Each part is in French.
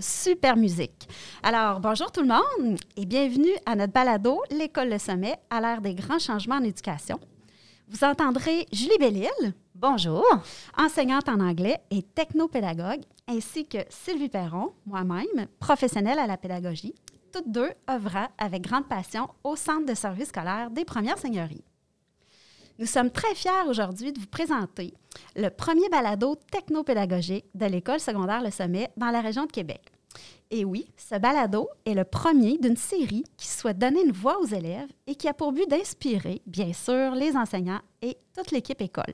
Super musique. Alors, bonjour tout le monde et bienvenue à notre balado L'école Le Sommet à l'ère des grands changements en éducation. Vous entendrez Julie Bellil, Bonjour. enseignante en anglais et technopédagogue, ainsi que Sylvie Perron, moi-même, professionnelle à la pédagogie, toutes deux œuvrant avec grande passion au Centre de services scolaires des Premières Seigneuries. Nous sommes très fiers aujourd'hui de vous présenter le premier balado technopédagogique de l'École secondaire Le Sommet dans la région de Québec. Et oui, ce balado est le premier d'une série qui souhaite donner une voix aux élèves et qui a pour but d'inspirer, bien sûr, les enseignants et toute l'équipe école.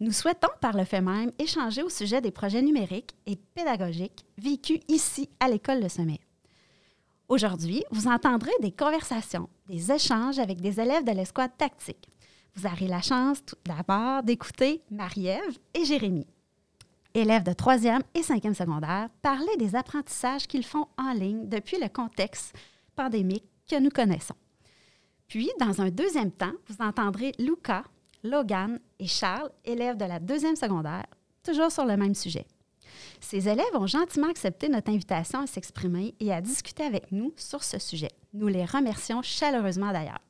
Nous souhaitons, par le fait même, échanger au sujet des projets numériques et pédagogiques vécus ici à l'École Le Sommet. Aujourd'hui, vous entendrez des conversations, des échanges avec des élèves de l'escouade tactique. Vous aurez la chance tout d'abord d'écouter Marie-Ève et Jérémy, élèves de 3e et 5e secondaire, parler des apprentissages qu'ils font en ligne depuis le contexte pandémique que nous connaissons. Puis, dans un deuxième temps, vous entendrez Luca, Logan et Charles, élèves de la deuxième secondaire, toujours sur le même sujet. Ces élèves ont gentiment accepté notre invitation à s'exprimer et à discuter avec nous sur ce sujet. Nous les remercions chaleureusement d'ailleurs.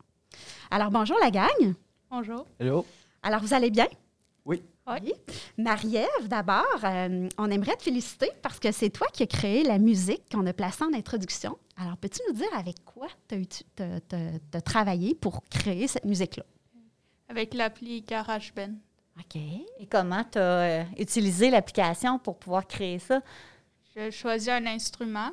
Alors bonjour la gang. Bonjour. Hello. Alors vous allez bien? Oui. Oui. Marie-Ève, d'abord, euh, on aimerait te féliciter parce que c'est toi qui as créé la musique qu'on a placée en introduction. Alors peux-tu nous dire avec quoi tu as, travaillé pour créer cette musique-là? Avec l'appli GarageBand. OK. Et comment tu as utilisé l'application pour pouvoir créer ça? Je choisis un instrument,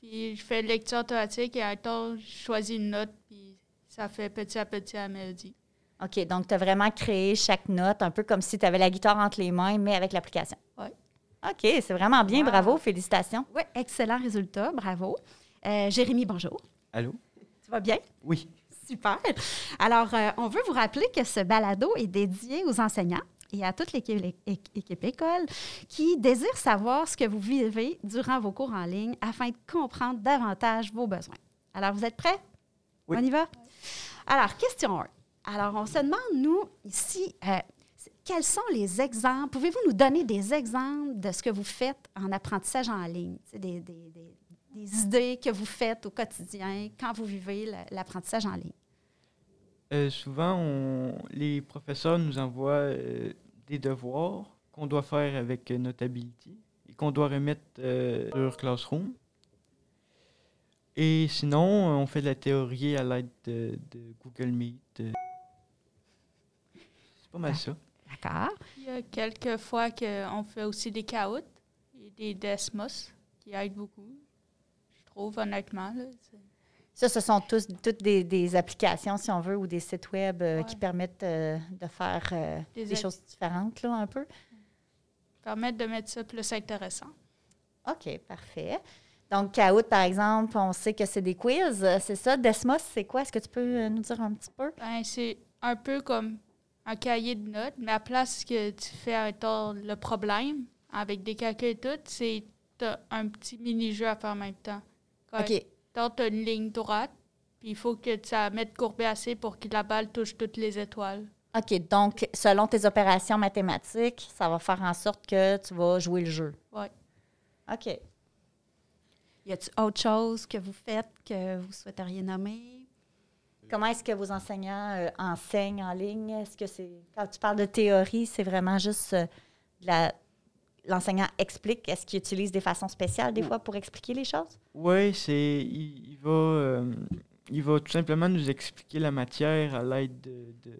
puis je fais lecture automatique et à temps, je choisis une note, puis ça fait petit à petit la mélodie. OK, donc tu as vraiment créé chaque note, un peu comme si tu avais la guitare entre les mains, mais avec l'application. Oui. OK, c'est vraiment bien, Wow. bravo, félicitations. Oui, excellent résultat, bravo. Euh, Jérémy, bonjour. Allô? Tu vas bien? Oui. Super. Alors, euh, on veut vous rappeler que ce balado est dédié aux enseignants et à toute l'équipe, l'é- équipe école qui désirent savoir ce que vous vivez durant vos cours en ligne afin de comprendre davantage vos besoins. Alors, vous êtes prêts? Oui. On y va? Alors, question 1. Alors, on se demande, nous, ici, euh, quels sont les exemples? Pouvez-vous nous donner des exemples de ce que vous faites en apprentissage en ligne? Des, des- idées que vous faites au quotidien quand vous vivez l'apprentissage en ligne? Euh, souvent, les professeurs nous envoient euh, des devoirs qu'on doit faire avec Notability et qu'on doit remettre sur Classroom. Et sinon, on fait de la théorie à l'aide de, de Google Meet. C'est pas mal ça. D'accord. Il y a quelques fois qu'on fait aussi des caoutes et des Desmos qui aident beaucoup, je trouve, honnêtement. là. Ça, ce sont tous, toutes des, des applications, si on veut, ou des sites web euh, Ouais. qui permettent euh, de faire euh, Des choses différentes, là, un peu. permettent de mettre ça plus intéressant. OK, parfait. Donc, Kahoot, par exemple, on sait que c'est des quiz, c'est ça. Desmos, c'est quoi? Est-ce que tu peux nous dire un petit peu? Ben, c'est un peu comme un cahier de notes, mais à place que tu fais un temps le problème avec des calculs et tout, c'est t'as un petit mini-jeu à faire en même temps. Quand OK. T'as t'as une ligne droite, puis il faut que tu la mettes courbée assez pour que la balle touche toutes les étoiles. OK, donc, selon tes opérations mathématiques, ça va faire en sorte que tu vas jouer le jeu. Ouais. OK. Y a-t-il autre chose que vous faites que vous souhaiteriez nommer? Comment est-ce que vos enseignants euh, enseignent en ligne? Est-ce que c'est. Quand tu parles de théorie, c'est vraiment juste euh, la- l'enseignant explique? Est-ce qu'il utilise des façons spéciales des fois pour expliquer les choses? Oui, c'est. Il, il va, euh, il va tout simplement nous expliquer la matière à l'aide de, de,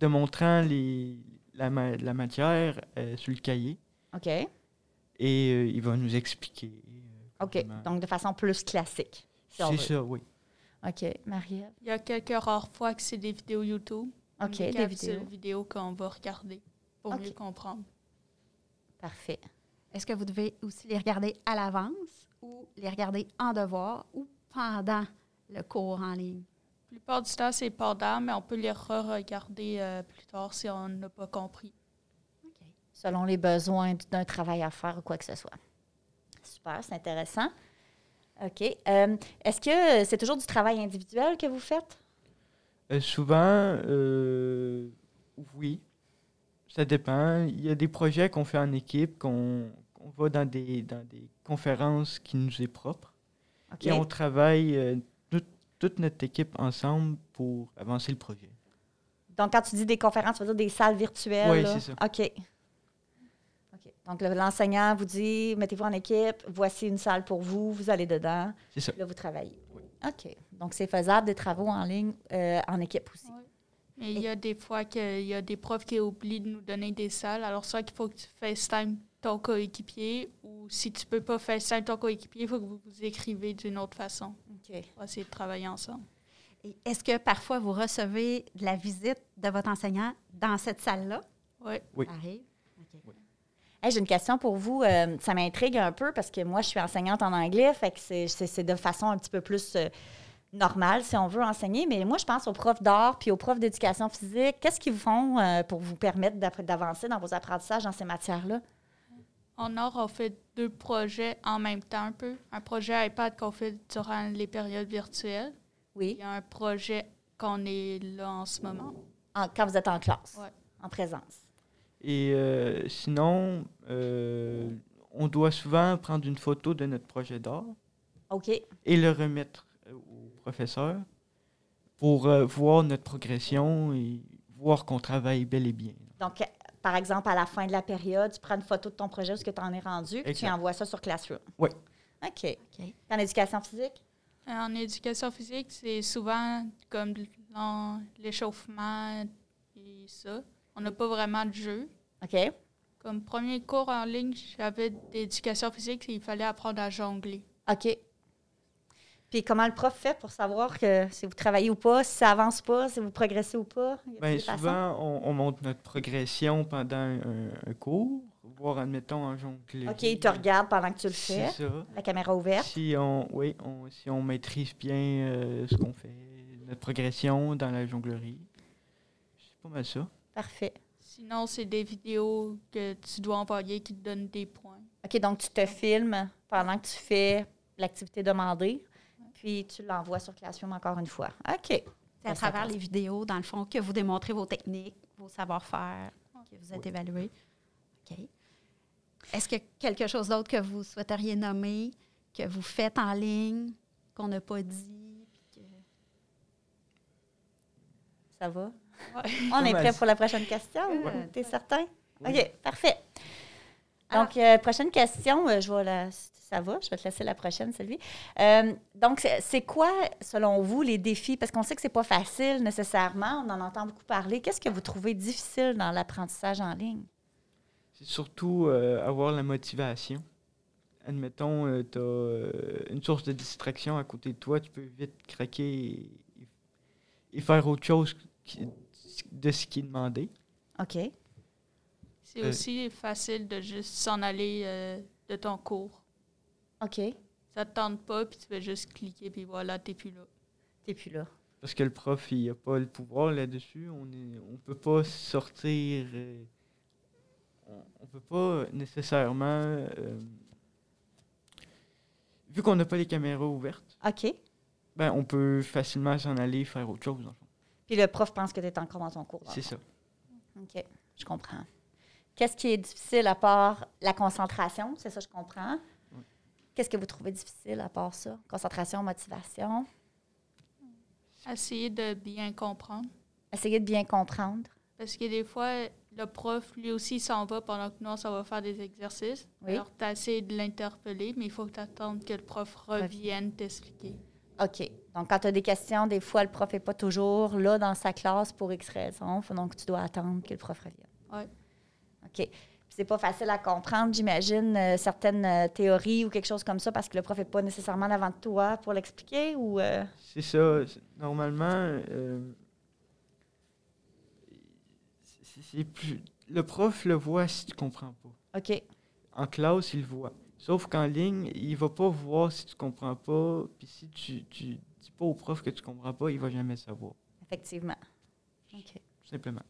de montrant les, la, ma- la matière sur le cahier. OK. Et il va nous expliquer. OK. Donc, de façon plus classique. si C'est ça, oui. OK. Marie-Ève? Il y a quelques rares fois que c'est des vidéos YouTube. OK, des des capsules vidéos. vidéo qu'on va regarder pour OK. mieux comprendre. Parfait. Est-ce que vous devez aussi les regarder à l'avance ou les regarder en devoir ou pendant le cours en ligne? La plupart du temps, c'est pendant, mais on peut les re-regarder euh, plus tard si on n'a pas compris. Selon les besoins d'un travail à faire ou quoi que ce soit. Super, c'est intéressant. OK. Euh, Est-ce que c'est toujours du travail individuel que vous faites? Euh, souvent, euh, oui. Ça dépend. Il y a des projets qu'on fait en équipe, qu'on va dans des, dans des conférences qui nous est propre. OK. Et on travaille tout- toute notre équipe ensemble pour avancer le projet. Donc, quand tu dis des conférences, tu veux dire des salles virtuelles? Oui, c'est ça. OK. Donc, le- l'enseignant vous dit, mettez-vous en équipe, voici une salle pour vous, vous allez dedans, C'est ça. là, vous travaillez. Oui. OK. Donc, c'est faisable des travaux en ligne, euh, en équipe aussi. Ouais. Mais il y a des fois qu'il y a des profs qui oublient de nous donner des salles. Alors, soit qu'il faut que tu FaceTime ton coéquipier ou si tu peux pas FaceTime ton coéquipier, il faut que vous vous écrivez d'une autre façon OK. pour essayer de travailler ensemble. Et Est-ce que parfois vous recevez de la visite de votre enseignant dans cette salle-là? Oui. Oui. Ça arrive? Hey, J'ai une question pour vous. Euh, ça m'intrigue un peu parce que moi, je suis enseignante en anglais, fait que c'est- de façon un petit peu plus euh, normale, si on veut enseigner. Mais moi, je pense aux profs d'art puis aux profs d'éducation physique. Qu'est-ce qu'ils vous font euh, pour vous permettre d'avancer dans vos apprentissages dans ces matières-là? En or, on fait deux projets en même temps un peu. Un projet iPad qu'on fait durant les périodes virtuelles. Oui. Il y a un projet qu'on est là en ce moment. En- quand vous êtes en classe, Ouais. en présence? Et euh, sinon, euh, on doit souvent prendre une photo de notre projet d'art OK. et le remettre euh, au professeur pour euh, voir notre progression et voir qu'on travaille bel et bien. Donc, par exemple, à la fin de la période, tu prends une photo de ton projet, où ce que tu en es rendu, puis tu envoies ça sur Classroom. Oui. OK. OK. En éducation physique? En éducation physique, c'est souvent comme l'échauffement et ça. On n'a pas vraiment de jeu. OK. Comme premier cours en ligne, j'avais d'éducation physique et il fallait apprendre à jongler. OK. Puis comment le prof fait pour savoir que si vous travaillez ou pas, si ça avance pas, si vous progressez ou pas? Bien souvent, on, on montre notre progression pendant un, un cours, voire admettons en jonglerie. OK, il te regarde pendant que tu le fais, C'est ça. la caméra ouverte. Si on, oui, on, si on maîtrise bien euh, ce qu'on fait, notre progression dans la jonglerie, c'est pas mal ça. Parfait. Sinon, c'est des vidéos que tu dois envoyer qui te donnent des points. OK, donc tu te filmes pendant que tu fais l'activité demandée, puis tu l'envoies sur Classroom encore une fois. OK. C'est à travers les vidéos, dans le fond, que vous démontrez vos techniques, vos savoir-faire, que vous êtes Oui. évalué. OK. Est-ce qu'il y a quelque chose d'autre que vous souhaiteriez nommer, que vous faites en ligne, qu'on n'a pas dit? puis que- Ça va? Ouais. On est prêt pour la prochaine question? Ouais. T'es certain? Oui. OK, parfait. Donc, euh, prochaine question, euh, je vais la, ça va, je vais te laisser la prochaine, Sylvie. Euh, donc, c'est- quoi, selon vous, les défis? Parce qu'on sait que c'est pas facile nécessairement, on en entend beaucoup parler. Qu'est-ce que vous trouvez difficile dans l'apprentissage en ligne? C'est surtout euh, avoir la motivation. Admettons, tu as une source de distraction à côté de toi, tu peux vite craquer et, et faire autre chose qui- de ce qui est demandé. OK. C'est Euh. aussi facile de juste s'en aller euh, de ton cours. OK. Ça te tente pas, puis tu fais juste cliquer, puis voilà, t'es plus là. T'es plus là. Parce que le prof, il n'a pas le pouvoir là-dessus. On ne on peut pas sortir. euh, on ne peut pas nécessairement. euh, vu qu'on n'a pas les caméras ouvertes, OK. ben, on peut facilement s'en aller faire autre chose. dans le fond. Puis le prof pense que tu es encore dans ton cours. C'est ça. OK, je comprends. Qu'est-ce qui est difficile à part la concentration? C'est ça, je comprends. Oui. Qu'est-ce que vous trouvez difficile à part ça? Concentration, motivation? Essayer de bien comprendre. Essayer de bien comprendre. Parce que des fois, le prof, lui aussi, s'en va pendant que nous, on s'en va faire des exercices. Oui. Alors, tu as essayé de l'interpeller, mais il faut que tu attendes que le prof revienne t'expliquer. OK. Donc, quand tu as des questions, des fois, le prof n'est pas toujours là dans sa classe pour X raisons. Faut Donc, tu dois attendre que le prof revienne. Oui. OK. Puis c'est pas facile à comprendre, j'imagine, euh, certaines euh, théories ou quelque chose comme ça parce que le prof n'est pas nécessairement en avant de toi pour l'expliquer ou... euh, C'est ça. Normalement, euh, c'est- c'est plus. Le prof le voit si tu comprends pas. OK. En classe, il le voit. Sauf qu'en ligne, il va pas voir si tu comprends pas. Puis si tu, tu dis pas au prof que tu comprends pas, il va jamais savoir. Effectivement. OK. Tout simplement.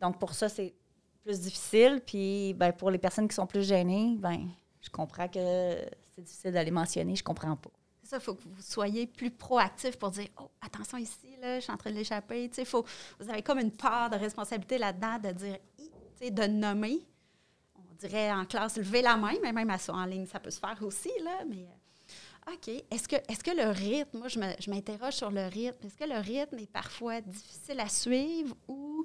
Donc, pour ça, c'est plus difficile. Puis, ben, pour les personnes qui sont plus gênées, ben, je comprends que c'est difficile d'aller mentionner. Je comprends pas. C'est ça, il faut que vous soyez plus proactif pour dire Oh, attention ici, là, je suis en train de l'échapper. Tu sais, faut, vous avez comme une part de responsabilité là-dedans de dire Hi tu sais, de nommer. On dirais en classe, lever la main, mais même à ça en ligne, ça peut se faire aussi, là. Mais euh, OK. Est-ce que, est que le rythme, moi, je me- je m'interroge sur le rythme, est-ce que le rythme est parfois difficile à suivre ou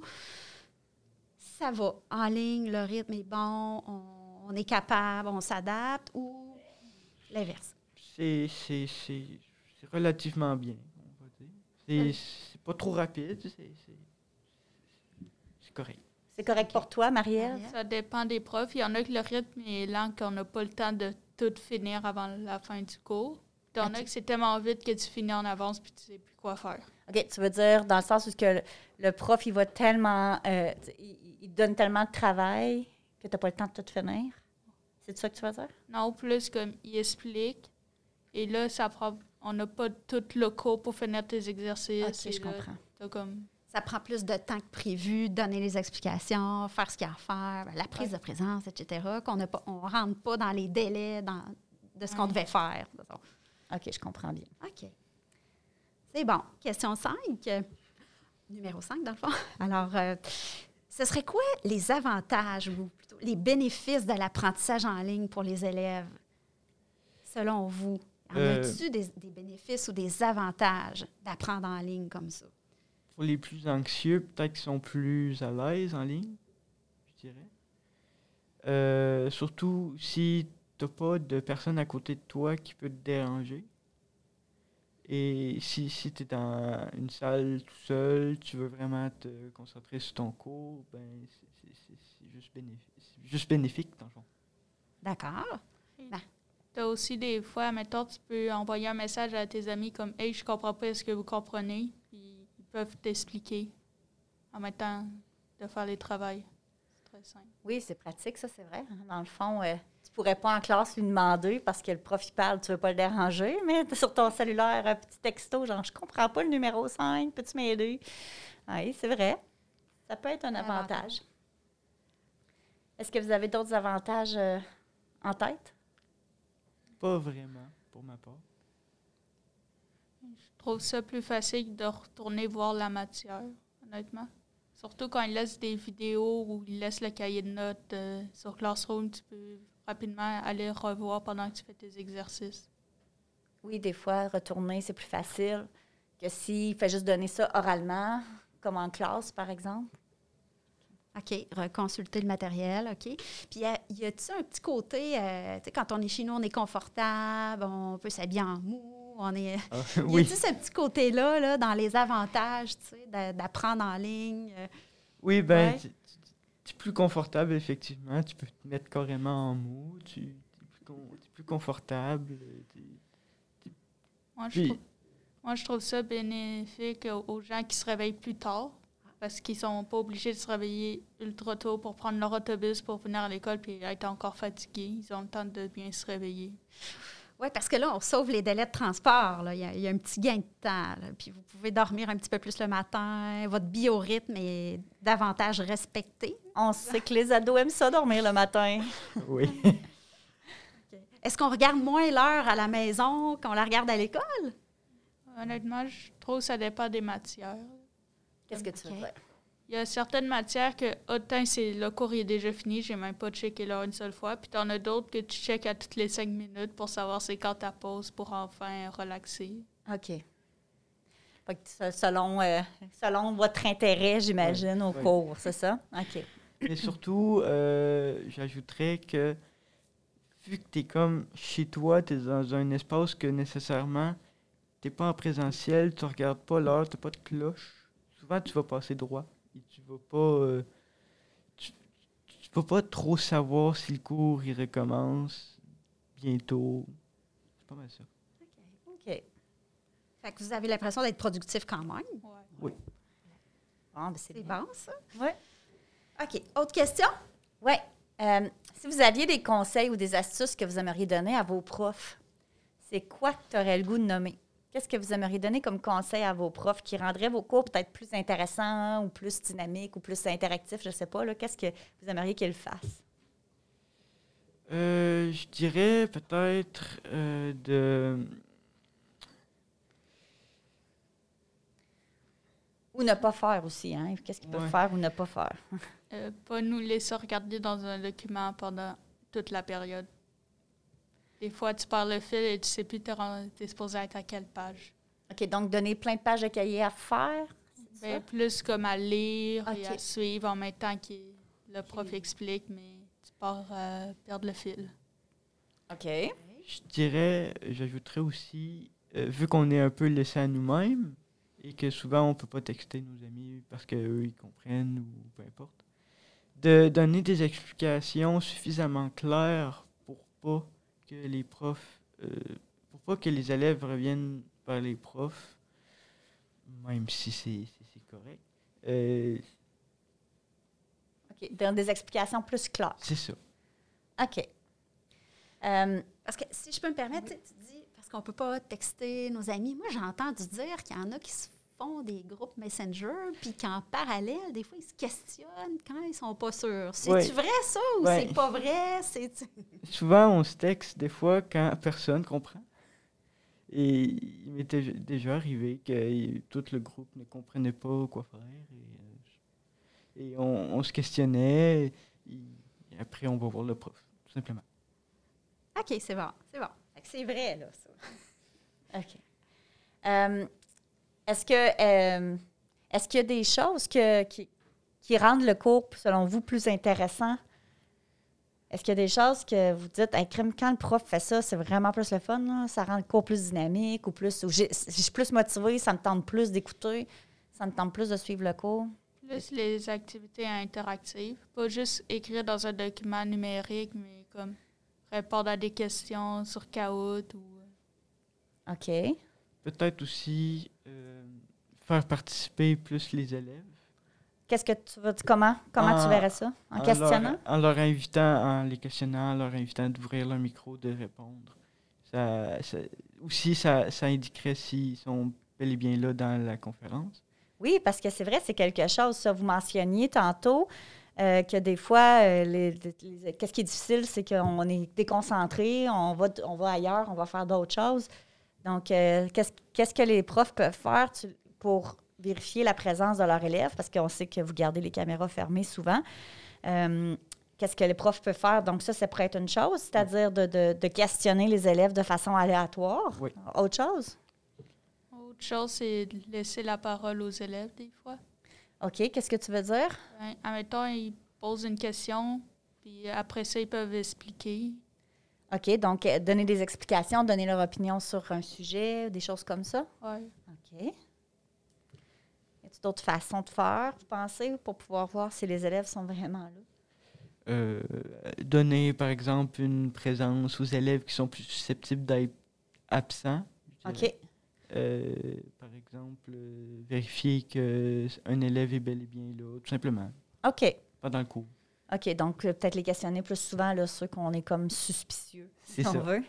ça va en ligne, le rythme est bon, on, on est capable, on s'adapte ou l'inverse? C'est c'est- c'est- c'est relativement bien, on va dire. C'est c'est pas trop rapide, c'est c'est- c'est correct. C'est correct pour toi, Marielle? Marielle? Ça dépend des profs. Il y en a que le rythme est lent, qu'on n'a pas le temps de tout finir avant la fin du cours. Il y en a Ok. que c'est tellement vite que tu finis en avance puis tu sais plus quoi faire. OK, tu veux dire dans le sens où que le, le prof, il va tellement... euh, il, il donne tellement de travail que tu n'as pas le temps de tout finir? C'est ça que tu veux dire? Non, plus comme il explique. Et là, ça prend, on n'a pas tout le cours pour finir tes exercices. OK, Et je là, comprends. t'as comme Ça prend plus de temps que prévu, donner les explications, faire ce qu'il y a à faire, la prise de présence, etc., qu'on ne rentre pas dans les délais dans- de ce qu'on devait faire. OK, je comprends bien. OK. C'est bon. Question 5. euh, Numéro 5, dans le fond. Alors, euh, ce serait quoi les avantages ou plutôt les bénéfices de l'apprentissage en ligne pour les élèves, selon vous? En Euh, a-t-il des, des bénéfices ou des avantages d'apprendre en ligne comme ça? Pour les plus anxieux, peut-être qu'ils sont plus à l'aise en ligne, je dirais. Euh, surtout si t'as pas de personne à côté de toi qui peut te déranger. Et si, si tu es dans une salle tout seul, tu veux vraiment te concentrer sur ton cours, ben c'est- juste, bénéfique, juste bénéfique dans le fond. D'accord. Tu as aussi des fois, mettons, tu peux envoyer un message à tes amis comme Hey, je comprends pas, est-ce que vous comprenez? Peuvent t'expliquer en même temps de faire les travails. C'est très simple. Oui, c'est pratique, ça, c'est vrai. Dans le fond, euh, tu pourrais pas en classe lui demander parce que le prof, il parle, tu veux pas le déranger, mais sur ton cellulaire un petit texto, genre, je comprends pas le numéro 5, peux-tu m'aider? Oui, c'est vrai. Ça peut être un Un avantage. avantage. Est-ce que vous avez d'autres avantages euh, en tête? Pas vraiment, pour ma part. Je trouve ça plus facile de retourner voir la matière, honnêtement. Surtout quand ils laissent des vidéos ou ils laissent le cahier de notes euh, sur Classroom, tu peux rapidement aller revoir pendant que tu fais tes exercices. Oui, des fois, retourner, c'est plus facile que s'il fait juste donner ça oralement, comme en classe, par exemple. OK, reconsulter le matériel, OK. Puis, y a- y a-t-il un petit côté, euh, tu sais, quand on est chez nous, on est confortable, on peut s'habiller en mou, on est... Ah, Y a-t-il ce petit côté-là, là, dans les avantages, tu sais, d'a- d'apprendre en ligne? euh, oui, ben, Ouais. tu es plus confortable, effectivement. Tu peux te mettre carrément en mou. Tu es plus, con- plus confortable. Moi, je Puis- trouve, moi, je trouve ça bénéfique aux, aux gens qui se réveillent plus tard parce qu'ils sont pas obligés de se réveiller ultra tôt pour prendre leur autobus pour venir à l'école puis être encore fatigués. Ils ont le temps de bien se réveiller. Oui, parce que là, on sauve les délais de transport. là. Il y, a- il y a un petit gain de temps. là. Puis vous pouvez dormir un petit peu plus le matin. Votre biorhythme est davantage respecté. On sait que les ados aiment ça dormir le matin. Oui. Est-ce qu'on regarde moins l'heure à la maison qu'on la regarde à l'école? Honnêtement, je trouve que ça dépend des matières. Qu'est-ce que tu veux dire? Il y a certaines matières que, autant c'est le cours il est déjà fini, j'ai même pas checké l'heure une seule fois. Puis t'en as d'autres que tu checkes à toutes les cinq minutes pour savoir c'est quand ta pause pour enfin relaxer. OK. Fait que selon, euh, selon votre intérêt, j'imagine, au cours, c'est ça? OK. Mais surtout, euh, j'ajouterais que vu que tu es comme chez toi, tu es dans un espace que nécessairement tu pas en présentiel, tu regardes pas l'heure, tu pas de cloche. Souvent, tu vas passer droit et tu vas pas. euh, tu, tu vas pas trop savoir si le cours il recommence bientôt. C'est pas mal ça. OK. Fait que vous avez l'impression d'être productif quand même. Ouais. Bon, ben, c'est bon, ça? Oui. OK. Autre question? Oui. Euh, si vous aviez des conseils ou des astuces que vous aimeriez donner à vos profs, c'est quoi que tu aurais le goût de nommer? Qu'est-ce que vous aimeriez donner comme conseil à vos profs qui rendrait vos cours peut-être plus intéressants ou plus dynamiques ou plus interactifs? Je ne sais pas. là. Qu'est-ce que vous aimeriez qu'ils fassent? Euh, je dirais peut-être euh, de. Ou ne pas faire aussi, hein? Qu'est-ce qu'ils peuvent Ouais. faire ou ne pas faire? Euh, pas nous laisser regarder dans un document pendant toute la période. Des fois, tu perds le fil et tu sais plus t'es ren- t'es supposé être à quelle page. OK, donc donner plein de pages de cahiers à faire. Ben, ça? plus comme à lire et à suivre en même temps que le prof explique, mais tu pars à perdre le fil. OK. Je dirais, j'ajouterais aussi, euh, vu qu'on est un peu laissé à nous-mêmes et que souvent on peut pas texter nos amis parce qu'eux ils comprennent ou peu importe, de donner des explications suffisamment claires pour pas que les profs, euh, pour pas que les élèves reviennent par les profs, même si c'est correct. Euh, OK. Donner des explications plus claires. c'est ça. OK. Euh, Parce que si je peux me permettre, tu dis, parce qu'on ne peut pas texter nos amis. Moi, j'ai entendu dire qu'il y en a qui se font des groupes Messenger, puis qu'en parallèle, des fois, ils se questionnent quand ils sont pas sûrs. C'est-tu Ouais. vrai ça ou Ouais. c'est pas vrai? C'est Souvent, on se texte des fois quand personne comprend. Et il m'était déjà arrivé que tout le groupe ne comprenait pas quoi faire. Et, euh, et on, on se questionnait. Et, après, on va voir le prof, tout simplement. OK, c'est bon, c'est bon. C'est vrai, là, ça. OK. Euh, est-ce que euh, est-ce qu'il y a des choses que, qui, qui rendent le cours, selon vous, plus intéressant? Est-ce qu'il y a des choses que vous dites, hey, quand le prof fait ça, c'est vraiment plus le fun, là? ça rend le cours plus dynamique ou plus. Ou je suis plus motivée, ça me tente plus d'écouter, ça me tente plus de suivre le cours? Plus les activités interactives. Pas juste écrire dans un document numérique, mais comme répondre à des questions sur Kahoot ou. OK. Peut-être aussi euh, faire participer plus les élèves. Qu'est-ce que tu veux comment? Comment tu verrais ça? En, leur- questionnant? en leur invitant, en les questionnant, en leur invitant d'ouvrir leur micro, de répondre. Ça, ça- aussi, ça, ça indiquerait s'ils sont bel et bien là dans la conférence. Oui, parce que c'est vrai, c'est quelque chose, ça. Vous mentionniez tantôt euh, que des fois, euh, les- qu'est-ce qui est difficile, c'est qu'on est déconcentré, on va, on va ailleurs, on va faire d'autres choses. Donc, euh, qu'est-ce qu'est-ce que les profs peuvent faire tu- pour vérifier la présence de leurs élèves? Parce qu'on sait que vous gardez les caméras fermées souvent. Euh, Qu'est-ce que les profs peuvent faire? Donc, ça, ça pourrait être une chose, c'est-à-dire de, de- de questionner les élèves de façon aléatoire. Oui. Autre chose? Autre chose, c'est de laisser la parole aux élèves des fois. OK, qu'est-ce que tu veux dire? Ben, admettons, ils posent une question, puis après ça, ils peuvent expliquer. OK, donc euh, donner des explications, donner leur opinion sur un sujet, des choses comme ça? Ouais. OK. Y a-t-il d'autres façons de faire, vous pensez, pour pouvoir voir si les élèves sont vraiment là? Euh, donner, par exemple, une présence aux élèves qui sont plus susceptibles d'être absents. OK. Euh, par exemple, euh, vérifier qu'un élève est bel et bien là, tout simplement, OK. pendant le cours. OK, donc euh, peut-être les questionner plus souvent, là, ceux qu'on est comme suspicieux, si C'est on ça. veut.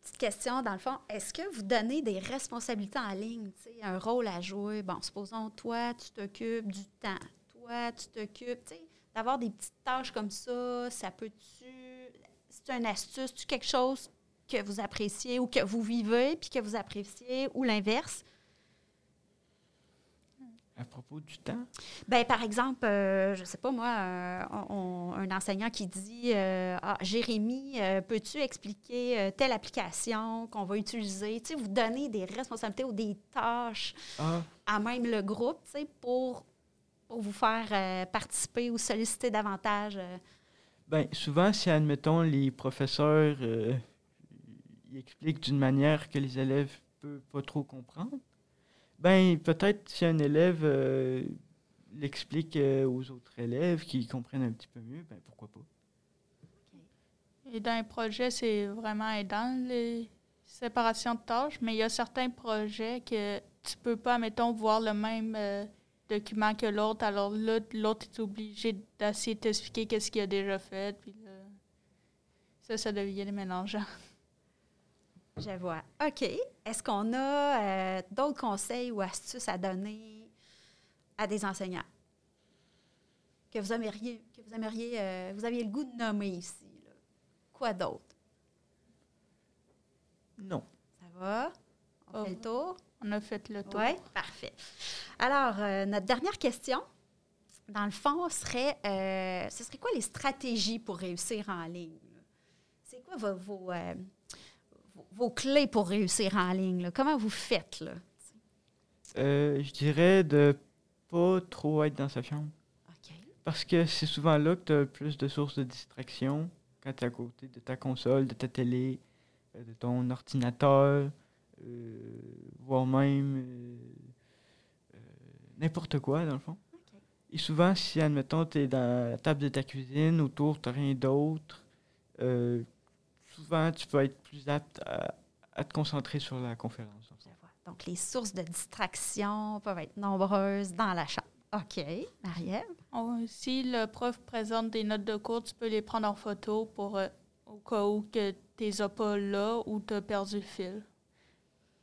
Petite question, dans le fond, est-ce que vous donnez des responsabilités en ligne, tu sais, un rôle à jouer? Bon, supposons, toi, tu t'occupes du temps. Toi, tu t'occupes, tu sais, d'avoir des petites tâches comme ça, ça peut-tu... C'est une astuce, tu quelque chose que vous appréciez ou que vous vivez puis que vous appréciez ou l'inverse? À propos du temps, Ben, par exemple, euh, je sais pas moi, euh, on- on- un enseignant qui dit euh, Ah, Jérémy, peux-tu expliquer telle application qu'on va utiliser? Tu sais, vous donner des responsabilités ou des tâches ah, à même le groupe, tu sais, pour, pour vous faire participer ou solliciter davantage. ben, souvent, si, admettons, les professeurs ils expliquent d'une manière que les élèves ne peuvent pas trop comprendre, ben, peut-être si un élève euh, l'explique euh, aux autres élèves qui comprennent un petit peu mieux, ben, pourquoi pas. Et dans un projet, c'est vraiment aidant, les séparations de tâches, mais il y a certains projets que tu peux pas, mettons, voir le même euh, document que l'autre. Alors là, l'autre est obligé d'essayer de t'expliquer qu'est-ce qu'il a déjà fait. Puis là, ça, ça devient mélangeant. Je vois. OK. Est-ce qu'on a euh, d'autres conseils ou astuces à donner à des enseignants que vous aimeriez, que vous aimeriez, euh, vous aviez le goût de nommer ici? là? Quoi d'autre? Non. Ça va? On Oh. fait le tour? on a fait le tour. Oui, parfait. Alors, euh, notre dernière question, dans le fond, serait euh, ce serait quoi les stratégies pour réussir en ligne? C'est quoi vos, vos, euh, vos- clés pour réussir en ligne? là? Comment vous faites? Là? Euh, je dirais de pas trop être dans sa chambre. Parce que c'est souvent là que tu as plus de sources de distraction quand tu es à côté de ta console, de ta télé, euh, de ton ordinateur, euh, voire même euh, n'importe quoi, dans le fond. Et souvent, si, admettons, tu es dans la table de ta cuisine, autour, tu rien d'autre, souvent, tu peux être plus apte à, à te concentrer sur la conférence. en Je fait. vois. Donc, les sources de distraction peuvent être nombreuses dans la chambre. OK. Marielle? On- si le prof présente des notes de cours, tu peux les prendre en photo pour euh, au cas où que tu les as pas là ou tu as perdu le fil.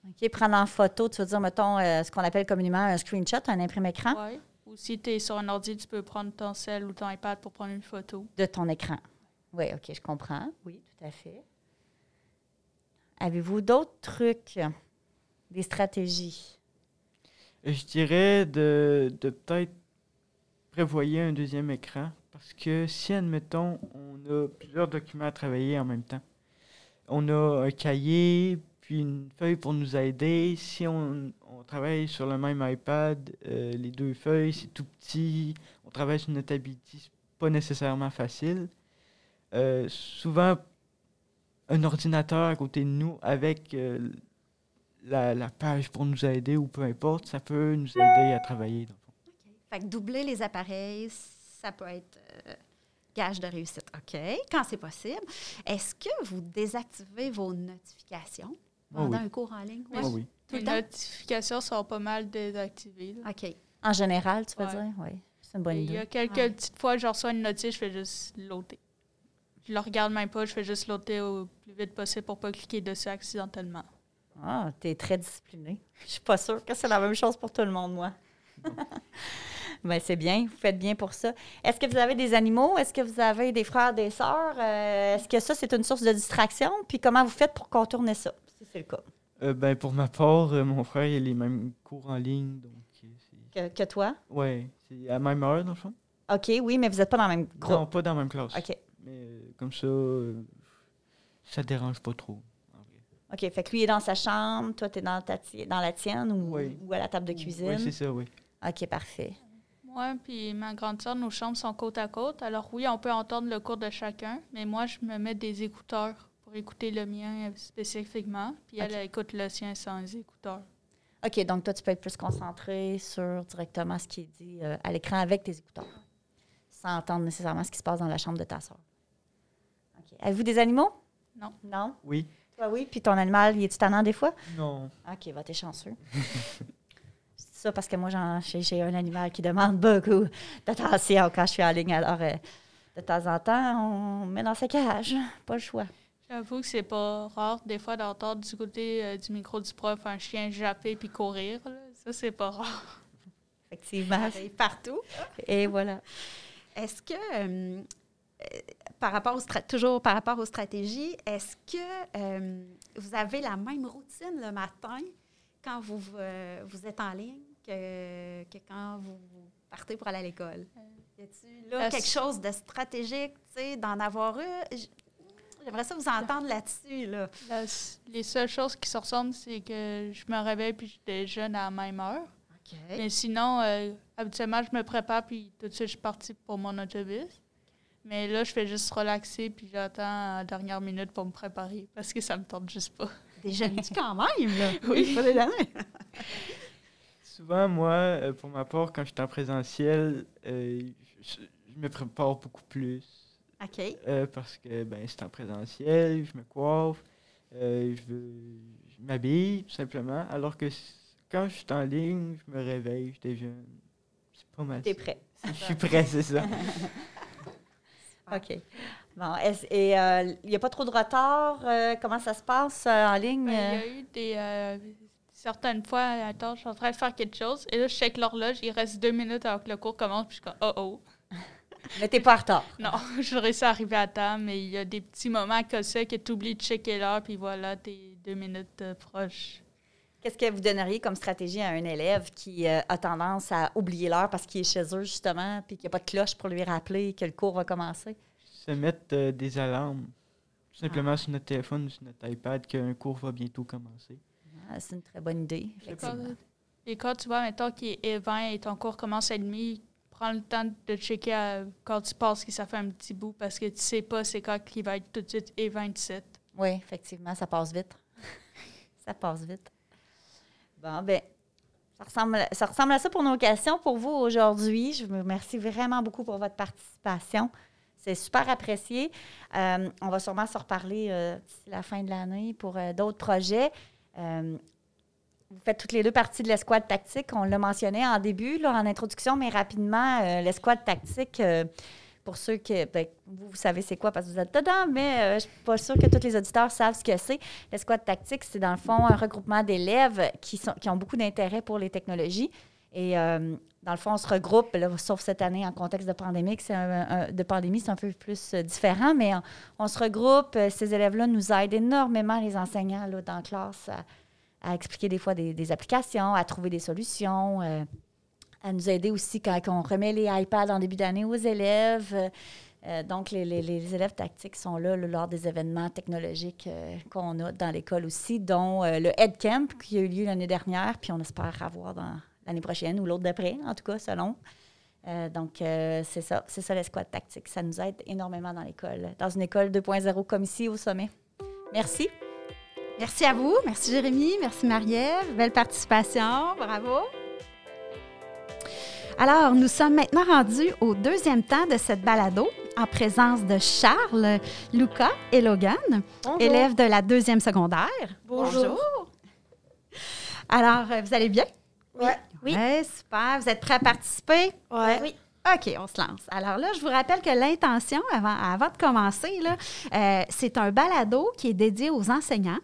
OK, prendre en photo, tu veux dire, mettons, euh, ce qu'on appelle communément un screenshot, un imprimé-écran? Ouais. Ou si tu es sur un ordi, tu peux prendre ton cell ou ton iPad pour prendre une photo. de ton écran. Oui, OK, je comprends. Oui, tout à fait. Avez-vous d'autres trucs, des stratégies? Je dirais de, de peut-être prévoyer un deuxième écran parce que si, admettons, on a plusieurs documents à travailler en même temps, on a un cahier, puis une feuille pour nous aider. Si on, on travaille sur le même iPad, euh, les deux feuilles, c'est tout petit, on travaille sur notre Notability, c'est pas nécessairement facile. Euh, souvent, un ordinateur à côté de nous avec euh, la, la page pour nous aider ou peu importe, ça peut nous aider à travailler. dans le fond. Fait que doubler les appareils, ça peut être euh, gage de réussite. OK. Quand c'est possible. Est-ce que vous désactivez vos notifications Ah pendant oui. un cours en ligne? Ah Oui. oui. Tout Les le temps? notifications sont pas mal désactivées. là. OK. En général, tu veux Ouais. dire? Oui, c'est une bonne Et Il y idée. a quelques Ouais. petites fois, je reçois une notice, je fais juste l'ôter. Je le regarde même pas, je fais juste l'ôter au plus vite possible pour pas cliquer dessus accidentellement. Ah, tu es très discipliné. Je suis pas sûre que c'est la même chose pour tout le monde, moi. Ben, c'est bien, vous faites bien pour ça. Est-ce que vous avez des animaux? Est-ce que vous avez des frères, des sœurs? Euh, Est-ce que ça, c'est une source de distraction? Puis comment vous faites pour contourner ça, si c'est le cas? Euh, ben, pour ma part, euh, mon frère, il a les mêmes cours en ligne. Donc. Que, que toi? Ouais, c'est à la même heure, dans le fond. OK, oui, mais vous n'êtes pas dans le même Non, groupe. pas dans la même classe. OK. Mais euh, comme ça, euh, ça dérange pas trop. en vrai. OK, fait que lui est dans sa chambre, toi, tu es dans, ta dans la tienne ou, Oui. ou à la table de cuisine? Oui, c'est ça, oui. OK, parfait. Moi puis ma grande sœur, nos chambres sont côte à côte. Alors oui, on peut entendre le cours de chacun, mais moi, je me mets des écouteurs pour écouter le mien spécifiquement. Puis elle, écoute le sien sans les écouteurs. OK, donc toi, tu peux être plus concentré sur directement ce qui est dit euh, à l'écran avec tes écouteurs, sans entendre nécessairement ce qui se passe dans la chambre de ta soeur. OK. Avez-vous des animaux? Non. Non? Oui. Toi, oui. Puis ton animal, il est-tu tannant des fois? Non. OK, va, t'es chanceux. C'est ça parce que moi, j'ai un animal qui demande beaucoup d'attention quand je suis en ligne. Alors, euh, de temps en temps, on met dans sa cage. Pas le choix. J'avoue que c'est pas rare des fois d'entendre du côté euh, du micro du prof un chien japper puis courir. là. Ça, c'est pas rare. Effectivement. Partout. Et voilà. Est-ce que, euh, par rapport aux toujours par rapport aux stratégies, est-ce que euh, vous avez la même routine le matin quand vous, euh, vous êtes en ligne que, que quand vous, vous partez pour aller à l'école? Y a-t-il là quelque chose de stratégique, tu sais, d'en avoir eu? J'aimerais ça vous entendre là-dessus, là. Les seules choses qui se ressemblent, c'est que je me réveille puis je déjeune à la même heure. OK. Mais sinon, euh, habituellement, je me prépare puis tout de suite, je suis partie pour mon autobus. Mais là, je fais juste relaxer puis j'attends la dernière minute pour me préparer parce que ça me tente juste pas. Déjeunes-tu quand même, là? Oui. Faut les donner. Souvent, moi, euh, pour ma part, quand je suis en présentiel, euh, je, je me prépare beaucoup plus. OK. euh, parce que ben, c'est en présentiel, je me coiffe, euh, je, veux, je m'habille tout simplement. Alors que quand je suis en ligne, je me réveille, je déjeune. C'est pas mal. T'es prêt. Je suis prêt, c'est ça. OK. Bon, et euh, il n'y a pas trop de retard? euh, comment ça se passe euh, en ligne? Ben, il y euh? a eu des. euh, certaines fois, attends, je suis en train de faire quelque chose et là, je check l'horloge, il reste deux minutes avant que le cours commence puis je suis comme, oh oh. Mais t'es pas en retard. Non, je réussis à arriver à temps, mais il y a des petits moments comme ça que tu oublies de checker l'heure puis voilà, t'es deux minutes euh, proche. Qu'est-ce que vous donneriez comme stratégie à un élève qui euh, a tendance à oublier l'heure parce qu'il est chez eux, justement, puis qu'il n'y a pas de cloche pour lui rappeler que le cours va commencer? Se mettre euh, des alarmes, tout simplement sur notre téléphone ou sur notre iPad, qu'un cours va bientôt commencer. Ah, c'est une très bonne idée. Et quand, tu vois, maintenant qu'il est 20 et ton cours commence à demi, prends le temps de checker à- quand tu passes que ça fait un petit bout parce que tu sais pas c'est quand qu'il va être tout de suite et 27. Oui, effectivement, ça passe vite. ça passe vite. Bon, ben, ça ressemble, ça ressemble à ça pour nos questions pour vous aujourd'hui. Je vous remercie vraiment beaucoup pour votre participation. C'est super apprécié. Euh, on va sûrement se reparler euh, d'ici la fin de l'année pour euh, d'autres projets. Vous faites toutes les deux partie de l'escouade tactique. On l'a mentionné en début, là, en introduction, mais rapidement, l'escouade tactique, pour ceux que ben, vous, savez c'est quoi parce que vous êtes dedans, mais euh, je suis pas sûre que tous les auditeurs savent ce que c'est. L'escouade tactique, c'est dans le fond un regroupement d'élèves qui, qui ont beaucoup d'intérêt pour les technologies. Et euh, dans le fond, on se regroupe, sauf cette année en contexte de pandémie, c'est un- de pandémie, c'est un peu plus euh, différent, mais on, se regroupe. Ces élèves-là nous aident énormément, les enseignants, là, dans la classe, à, expliquer des fois des, applications, à trouver des solutions, à nous aider aussi quand on remet les iPads en début d'année aux élèves. Euh, donc, les, élèves tactiques sont là, lors des événements technologiques euh, qu'on a dans l'école aussi, dont euh, le EdCamp qui a eu lieu l'année dernière, puis on espère avoir dans l'année prochaine ou l'autre d'après, en tout cas, selon. Euh, donc, c'est ça, c'est ça l'escouade tactique. Ça nous aide énormément dans l'école, dans une école 2.0 comme ici au sommet. Merci. Merci à vous. Merci Jérémy. Merci Marie-Ève. Belle participation. Bravo. Alors, nous sommes maintenant rendus au deuxième temps de cette balado en présence de Charles, Lucas et Logan, élèves de la deuxième secondaire. Bonjour. Alors, euh, vous allez bien? Ouais. Oui. super. Vous êtes prêts à participer? Ouais. Oui. OK, on se lance. Alors là, je vous rappelle que l'intention, avant, avant de commencer, euh, c'est un balado qui est dédié aux enseignants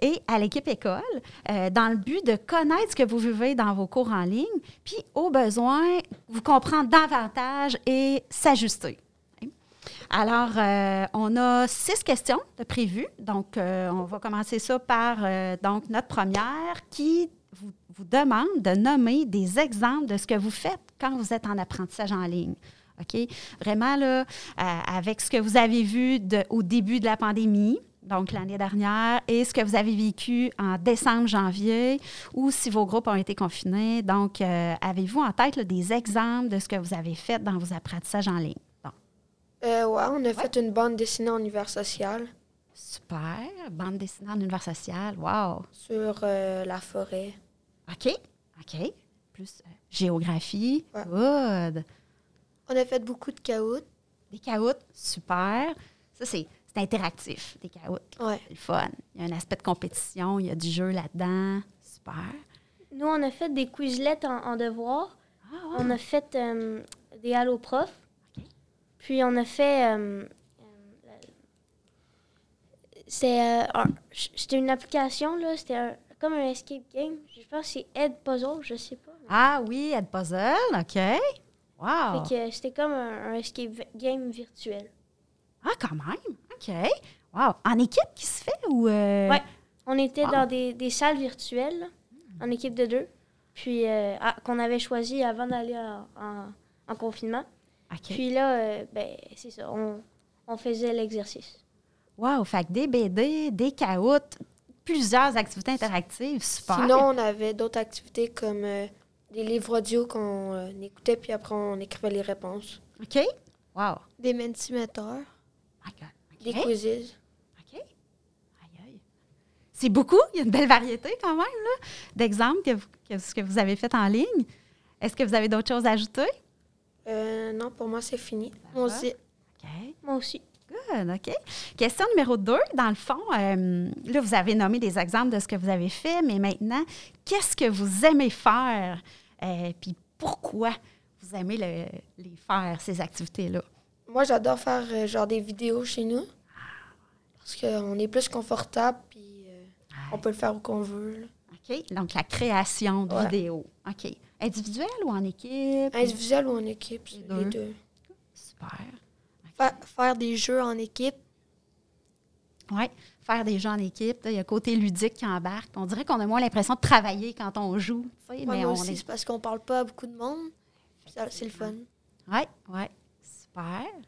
et à l'équipe école euh, dans le but de connaître ce que vous vivez dans vos cours en ligne, puis au besoin, vous comprendre davantage et s'ajuster. Alors, euh, on a six questions de prévues. Donc, euh, on va commencer ça par donc notre première qui vous, demande de nommer des exemples de ce que vous faites quand vous êtes en apprentissage en ligne. OK? Vraiment, là, avec ce que vous avez vu au début de la pandémie, donc l'année dernière, et ce que vous avez vécu en décembre, janvier, ou si vos groupes ont été confinés. Donc, euh, avez-vous en tête là, des exemples de ce que vous avez fait dans vos apprentissages en ligne? Bon. Euh, ouais, on a fait une bande dessinée en univers social Super. Bande dessinée en univers social. Wow. sur euh, la forêt. OK. OK. Plus géographie. Ouais. Good. On a fait beaucoup de caoutes. Des caoutes. Super. Ça, c'est c'est interactif, des caoutes. Ouais. C'est le fun. Il y a un aspect de compétition, il y a du jeu là-dedans. Super. Nous, on a fait des quizlets en, en devoir. Ah, ouais. On a fait euh, des Allo Prof. Puis on a fait. euh, euh, c'est euh, un- c'était une application, là. C'était un- comme un escape game. Je pense que c'est Ed Puzzle, je sais pas. Ah oui, Ed Puzzle. OK. Wow. Fait que c'était comme un, un escape game virtuel. Ah, quand même. OK. Wow. En équipe qui se fait ou. euh, Ouais. On était Wow. dans des, des salles virtuelles, en équipe de deux. Puis euh, ah, qu'on avait choisi avant d'aller en, en- en confinement. OK. Puis là, euh, ben, c'est ça, on, on faisait l'exercice. Wow. Fait que des BD, des caoutes, plusieurs activités interactives. Super. Sinon, on avait d'autres activités comme euh, des livres audio qu'on euh, écoutait, puis après, on écrivait les réponses. OK. Wow. Des mentimeteurs, My God. OK. Aïe, aïe. C'est beaucoup. Il y a une belle variété quand même là, d'exemples que, ce que vous avez fait en ligne. Est-ce que vous avez d'autres choses à ajouter? Euh, non, pour moi, c'est fini. Moi aussi. OK. Moi aussi. Good, OK. Question numéro 2. Dans le fond, euh, là, vous avez nommé des exemples de ce que vous avez fait, mais maintenant, qu'est-ce que vous aimez faire? Euh, Puis pourquoi vous aimez le- les faire, ces activités-là? Moi, j'adore faire euh, genre des vidéos chez nous. Parce qu'on est plus confortable, puis euh, on peut le faire où qu'on veut. là. OK. Donc, la création de Ouais. vidéos. OK. Individuel ou en équipe? Individuel ou en équipe, Les les deux. deux. Super. Fa- faire des jeux en équipe. Oui, faire des jeux en équipe. là, Il y a le côté ludique qui embarque. On dirait qu'on a moins l'impression de travailler quand on joue. tu sais, Moi, mais moi on aussi, est... c'est parce qu'on parle pas à beaucoup de monde. Ça, C'est le fun. Oui, oui. Super.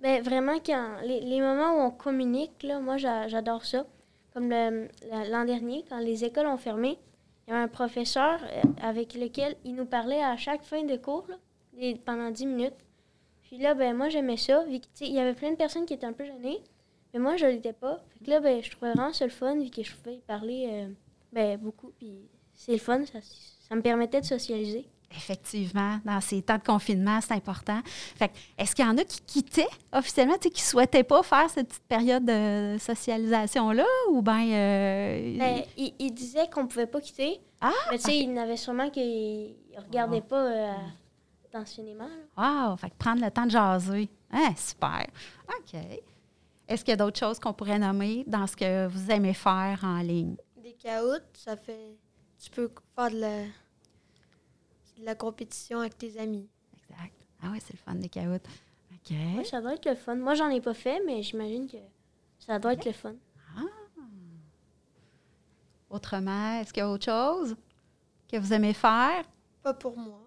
Ben, vraiment, quand les, les moments où on communique, là, moi, j'a- j'adore ça. Comme l'an dernier, quand les écoles ont fermé, il y avait un professeur euh, avec lequel il nous parlait à chaque fin de cours, là, pendant 10 minutes. Puis là, ben, moi, j'aimais ça. Il y avait plein de personnes qui étaient un peu gênées, mais moi, je l'étais pas. Fait que là, ben, je trouvais vraiment ça le fun, vu que je pouvais y parler euh, ben, beaucoup. Puis c'est le fun, ça, ça me permettait de socialiser. Effectivement, dans ces temps de confinement, c'est important. Fait que, est-ce qu'il y en a qui quittaient officiellement, tu sais, qui ne souhaitaient pas faire cette petite période de socialisation-là? Ou bien. euh, Ben, il, il disait qu'on pouvait pas quitter. Ah, Mais tu sais, il n'avait sûrement qu'il ne regardait pas euh, attentionnément. là. Wow! Fait que prendre le temps de jaser. Hein, super. OK. Est-ce qu'il y a d'autres choses qu'on pourrait nommer dans ce que vous aimez faire en ligne? Des caoutes, ça fait. Tu peux faire de la, la compétition avec tes amis. Exact. Ah oui, c'est le fun des caoutes. OK. Ouais, ça doit être le fun. Moi, j'en ai pas fait, mais j'imagine que ça doit être le fun. Autrement, est-ce qu'il y a autre chose que vous aimez faire? Pas pour moi.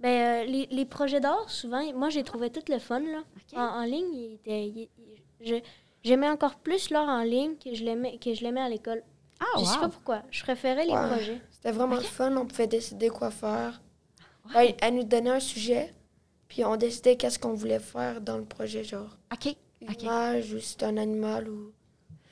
Ben, euh, les, les projets d'art, souvent, moi, j'ai trouvé tout le fun. Là. En, en ligne, il était, il- il- je- j'aimais encore plus l'art en ligne que je l'aimais, que je l'aimais à l'école. Ah, je sais wow. pas pourquoi. Je préférais les Ouais. projets. C'était vraiment le fun. On pouvait décider quoi faire. Elle, elle nous donnait un sujet, puis on décidait qu'est-ce qu'on voulait faire dans le projet, genre OK. une OK. image ou si c'est un animal ou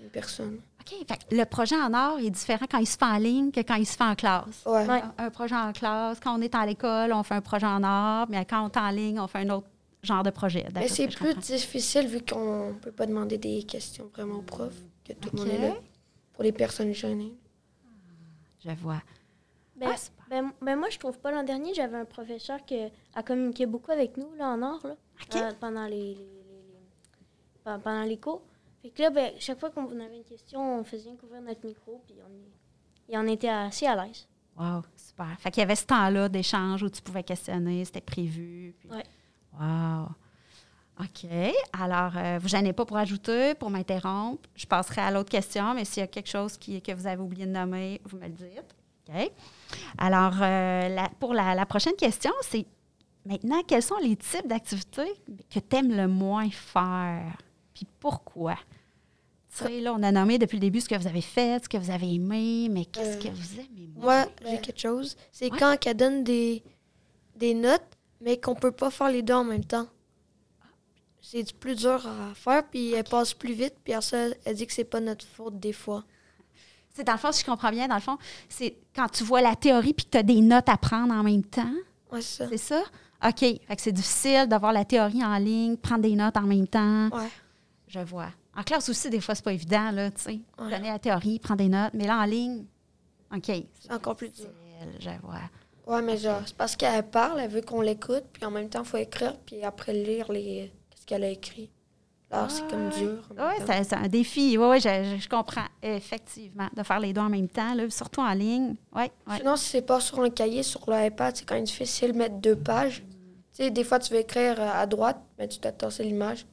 une personne. OK. Fait que le projet en art est différent quand il se fait en ligne que quand il se fait en classe. Ouais. Ouais. Un, projet en classe, quand on est à l'école, on fait un projet en art, mais quand on est en ligne, on fait un autre genre de projet. Mais c'est plus comprends. difficile vu qu'on peut pas demander des questions vraiment au prof, que tout le monde est là. Pour les personnes gênées. Je vois. Ben, Ah, ben, ben, moi, je trouve pas l'an dernier, j'avais un professeur qui a communiqué beaucoup avec nous là, en art là, euh, pendant, les, les- les- les- pen- pendant les cours. Fait que là, ben, chaque fois qu'on avait une question, on faisait couvrir notre micro, puis on, y- et on était assez à l'aise. Wow, super. Fait qu'il y avait ce temps-là d'échange où tu pouvais questionner, c'était prévu. puis- Ouais. Wow. OK. Alors, euh, vous gênez pas pour ajouter, pour m'interrompre. Je passerai à l'autre question, mais s'il y a quelque chose qui, que vous avez oublié de nommer, vous me le dites. OK. Alors, euh, la- pour la, la prochaine question, c'est maintenant, quels sont les types d'activités que tu aimes le moins faire? Puis pourquoi? Tu sais, là, on a nommé depuis le début ce que vous avez fait, ce que vous avez aimé, mais qu'est-ce Euh, que vous aimez moins? Moi, j'ai quelque chose. C'est Ouais. quand elle donne des, des notes, mais qu'on peut pas faire les deux en même temps. C'est du plus dur à faire, puis elle passe plus vite, puis après ça, elle dit que c'est pas notre faute des fois. C'est dans le fond, si je comprends bien, dans le fond, c'est quand tu vois la théorie puis que tu as des notes à prendre en même temps, Ouais, c'est ça. c'est ça? OK. Fait que c'est difficile d'avoir la théorie en ligne, prendre des notes en même temps. Ouais. Je vois. En classe aussi, des fois, c'est pas évident, là, tu sais. Ouais. Donner la théorie, prendre des notes, mais là, en ligne, OK. C'est encore plus dur. difficile, Je vois. Ouais, mais genre, c'est parce qu'elle parle, elle veut qu'on l'écoute, puis en même temps, il faut écrire, puis après lire les qu'elle a écrit. Alors, c'est comme dur. Oui, c'est un défi. Oui, oui, je, comprends. Effectivement, de faire les deux en même temps, là, surtout en ligne. Oui. Sinon, si c'est pas sur un cahier, sur l'iPad, c'est quand même difficile de mettre deux pages. Tu sais, des fois, tu veux écrire euh, à droite, mais tu dois tasser l'image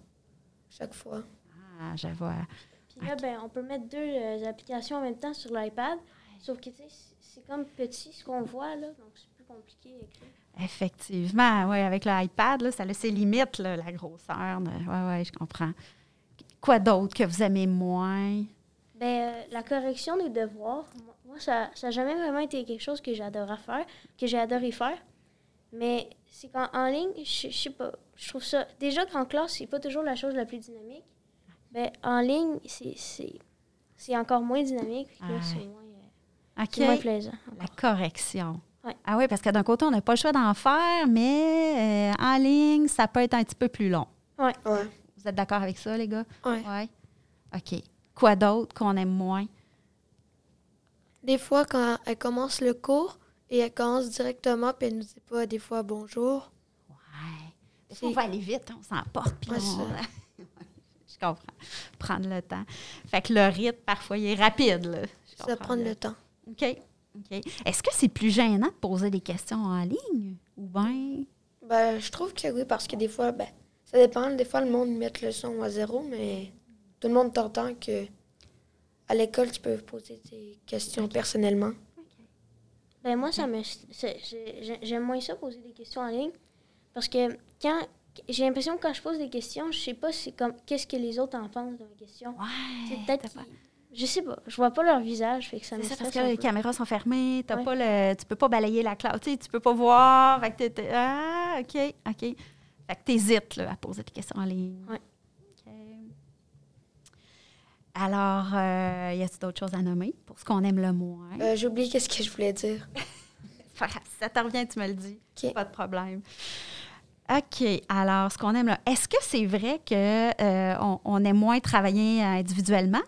chaque fois. Ah, je vois. Puis là, ben, on peut mettre deux euh, applications en même temps sur l'iPad, sauf que tu sais, c'est- c'est comme petit ce qu'on voit, là, donc c'est plus compliqué à écrire. Effectivement, oui, avec l'iPad, là, ça a ses limites, là, la grosseur. Oui, oui, je comprends. Quoi d'autre que vous aimez moins? Ben, euh, la correction des devoirs, moi, ça n'a jamais vraiment été quelque chose que j'adorais faire, que j'ai adoré faire. Mais c'est qu'en en ligne, je je sais pas, je trouve ça... Déjà qu'en classe, c'est pas toujours la chose la plus dynamique. Ben, en ligne, c'est- c'est c'est encore moins dynamique. puis là, Ouais. c'est moins, euh, OK. c'est moins plaisant. La correction. Ouais. Ah oui, parce que d'un côté, on n'a pas le choix d'en faire, mais euh, en ligne, ça peut être un petit peu plus long. Ouais. Vous êtes d'accord avec ça, les gars? Ouais. Oui. OK. Quoi d'autre qu'on aime moins? Des fois, quand elle commence le cours et elle commence directement, puis elle nous dit pas des fois bonjour. Ouais. Des C'est- fois, on va aller vite, on s'emporte, puis Ouais, on... Je comprends. Prendre le temps. Fait que le rythme, parfois, il est rapide. Là. Je Ça prend le temps. OK. OK. Est-ce que c'est plus gênant de poser des questions en ligne? Ou bien... Ben, je trouve que oui, parce que des fois, ben, ça dépend. Des fois, le monde met le son à zéro, mais tout le monde t'entend que à l'école, tu peux poser des questions personnellement. Ben moi, ça me, j'aime moins ça poser des questions en ligne parce que quand j'ai l'impression que quand je pose des questions, je sais pas c'est comme qu'est-ce que les autres en pensent de mes questions. Ouais. peut-être je sais pas, je vois pas leur visage, fait que ça me C'est ça, parce que les caméras sont fermées, t'as Ouais. pas le, tu peux pas balayer la classe, tu sais, tu peux pas voir. Fait que t'es- t'es- ah, OK, OK. Fait que t'hésites là, à poser des questions en ligne. Ouais. OK. Alors, euh, y a-t-il d'autres choses à nommer pour ce qu'on aime le moins? Euh, J'ai oublié qu'est-ce que je voulais dire. Ça te revient, tu me le dis. OK. Pas de problème. OK. Alors, ce qu'on aime là, est-ce que c'est vrai qu'on on aime moins travailler euh, individuellement?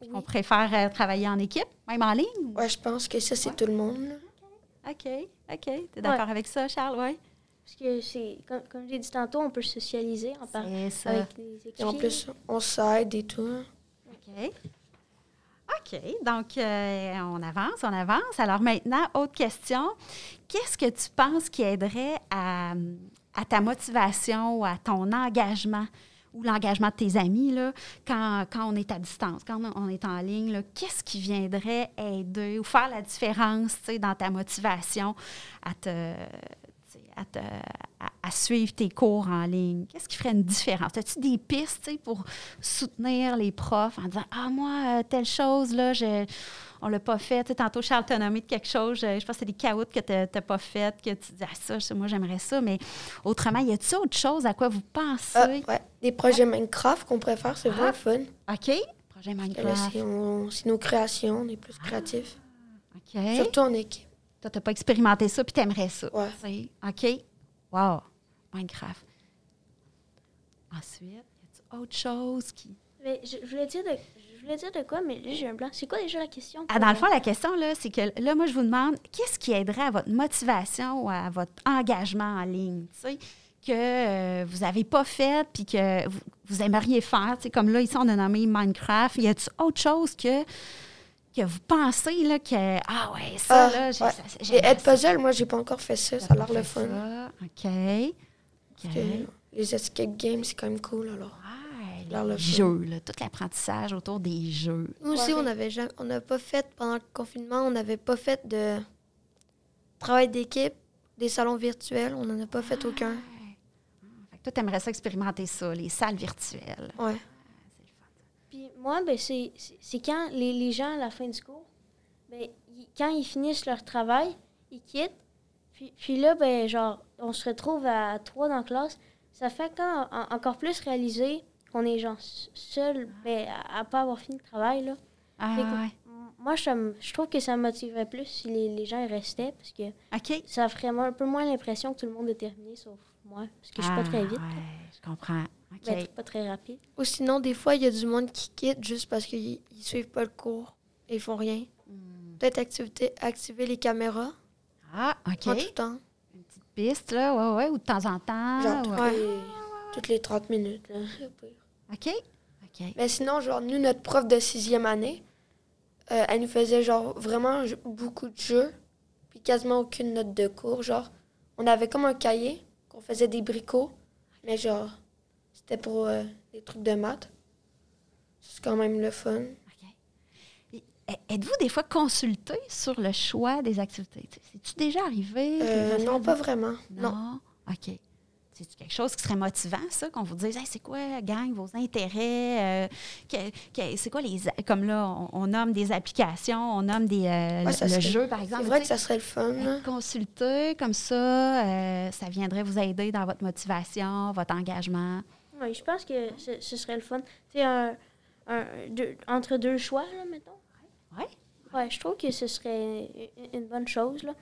Oui. On préfère euh, travailler en équipe, même en ligne? Ouais, je pense que ça, c'est Ouais. tout le monde. là. OK. OK. Tu es d'accord avec ça, Charles? Oui. Parce que c'est comme, comme j'ai dit tantôt, on peut socialiser en par- C'est ça. avec des équipiers. Et en plus, on s'aide et tout. OK. OK. Donc, euh, on avance, on avance. Alors maintenant, autre question. Qu'est-ce que tu penses qui aiderait à, à ta motivation ou à ton engagement ou l'engagement de tes amis là, quand, quand on est à distance, quand on est en ligne? Qu'est-ce qui viendrait aider ou faire la différence dans ta motivation à te, à, te- à- suivre tes cours en ligne? Qu'est-ce qui ferait une différence? As-tu des pistes pour soutenir les profs en disant Ah, moi, euh, telle chose, là, je, on l'a pas fait. Tu sais, tantôt, Charles t'a nommé de quelque chose, je, je pense que c'est des caoutes que tu n'as pas fait, que tu dis Ah, ça, moi, j'aimerais ça. Mais autrement, y a-t-il autre chose à quoi vous pensez? Ah, ouais. Des projets Minecraft qu'on préfère, c'est Ah. vraiment fun. OK. Projet Minecraft. c'est c'est nos créations, on est plus créatifs. OK. Surtout en équipe. Toi, t'as pas expérimenté ça, puis t'aimerais ça. Ouais. OK. Wow. Minecraft. Ensuite, y a autre chose qui. Mais je, je voulais dire de, je voulais dire de quoi, mais là, j'ai un blanc. C'est quoi déjà la question? Ah, dans le fond, la question, là, c'est que là, moi, je vous demande, qu'est-ce qui aiderait à votre motivation ou à votre engagement en ligne, tu sais, que euh, vous n'avez pas fait puis que vous, vous aimeriez faire, tu sais, comme là, ici, on a nommé Minecraft. Y a-t-il autre chose que, que vous pensez, là, que, ah ouais, ça, Ah, là, j'ai ouais. ça- Et j'aimerais Head ça. Puzzle, moi, j'ai pas encore fait ça. Ça a l'air le fun. ça. OK. Les escape games, c'est quand même cool, alors. Ouais, Le jeux, là, tout l'apprentissage autour des jeux. Nous aussi, on avait jamais, on n'a pas fait, pendant le confinement, on n'avait pas fait de travail d'équipe, des salons virtuels, on n'en a pas fait aucun. Fait que toi, t'aimerais ça expérimenter ça, les salles virtuelles. Le fun. Puis moi, ben, c'est c'est- c'est quand les, les gens, à la fin du cours, ben, ils- quand ils finissent leur travail, ils quittent. Puis, puis là, ben, genre, on se retrouve à trois dans la classe. Ça fait quand, en- encore plus réaliser qu'on est genre seul ben, à, à pas avoir fini le travail. Là. Ah, Fait que- ouais. M- Moi, ça me- je trouve que ça me motiverait plus si les, les gens y restaient parce que ça ferait un peu moins l'impression que tout le monde est terminé, sauf moi. Parce que je suis pas Ah, très vite. Ouais, je comprends. OK. Ben, pas très rapide. Ou sinon, des fois, il y a du monde qui quitte juste parce qu'ils ne suivent pas le cours et ils font rien. Hmm. Peut-être activité, activer les caméras Ah, OK. en tout temps. Une petite piste, là, ouais, ouais, ou de temps en temps. Genre, ouais. toutes, les, toutes les 30 minutes. là. OK? OK. Mais sinon, genre, nous, notre prof de sixième année, euh, elle nous faisait, genre, vraiment beaucoup de jeux, puis quasiment aucune note de cours. Genre, on avait comme un cahier qu'on faisait des bricots, mais genre, c'était pour euh, des trucs de maths. C'est quand même le fun. Êtes-vous des fois consulté sur le choix des activités? C'est-tu déjà arrivé? Euh, non, pas vraiment. Non. Non? OK. C'est quelque chose qui serait motivant, ça, qu'on vous dise, Hey, c'est quoi, gang, vos intérêts? euh, que- que- c'est quoi les. Comme là, on, on nomme des applications, on nomme des, euh, Ouais, le, serait- jeu, par exemple. C'est vrai que ça serait le fun. consulté comme ça, euh, ça viendrait vous aider dans votre motivation, votre engagement. Oui, je pense que ce, ce serait le fun. Tu sais, un, un- deux- entre deux choix, là, mettons. Ouais. Ouais, je trouve que ce serait une, bonne chose, là.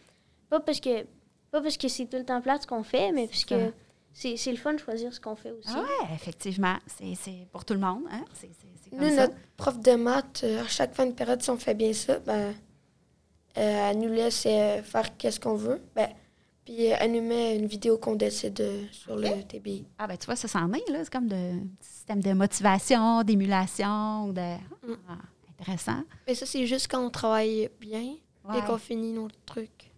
Pas parce que pas parce que c'est tout le temps plate ce qu'on fait, mais parce ça. que c'est c'est le fun de choisir ce qu'on fait aussi. Ah ouais, effectivement. C'est c'est pour tout le monde. Hein? Comme Nous, ça. notre prof de maths, euh, à chaque fin de période, si on fait bien ça, ben, euh, elle nous laisse euh, faire qu'est-ce qu'on veut. Ben, puis euh, elle nous met une vidéo qu'on décide euh, sur le TBI. Ah ben tu vois, ça s'en est, là. C'est comme de système de motivation, d'émulation, de. Mm. Ah, intéressant. Mais ça, c'est juste quand on travaille bien Ouais. et qu'on finit nos trucs.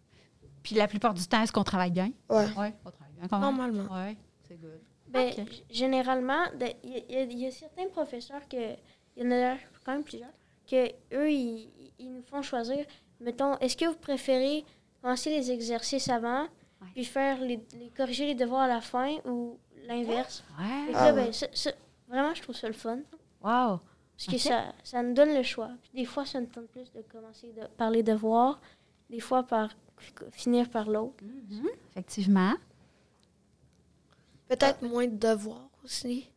Puis la plupart du temps, est-ce qu'on travaille bien? Oui, on travaille bien quand même. normalement. Oui, c'est good. Ben, généralement, il y, a- il y a- il y a certains professeurs que, il y en a quand même plusieurs, que eux, ils, ils nous font choisir. Mettons, est-ce que vous préférez commencer les exercices avant, Ouais. puis faire les, les- corriger les devoirs à la fin ou l'inverse? Ouais. Ah ouais. ben, ça- ça- vraiment, je trouve ça le fun. Wow. Parce que ça, ça nous donne le choix. Puis des fois, ça nous tente plus de commencer de, par les devoirs, des fois par finir par l'autre. Mhm, Effectivement. Peut-être moins de devoirs aussi.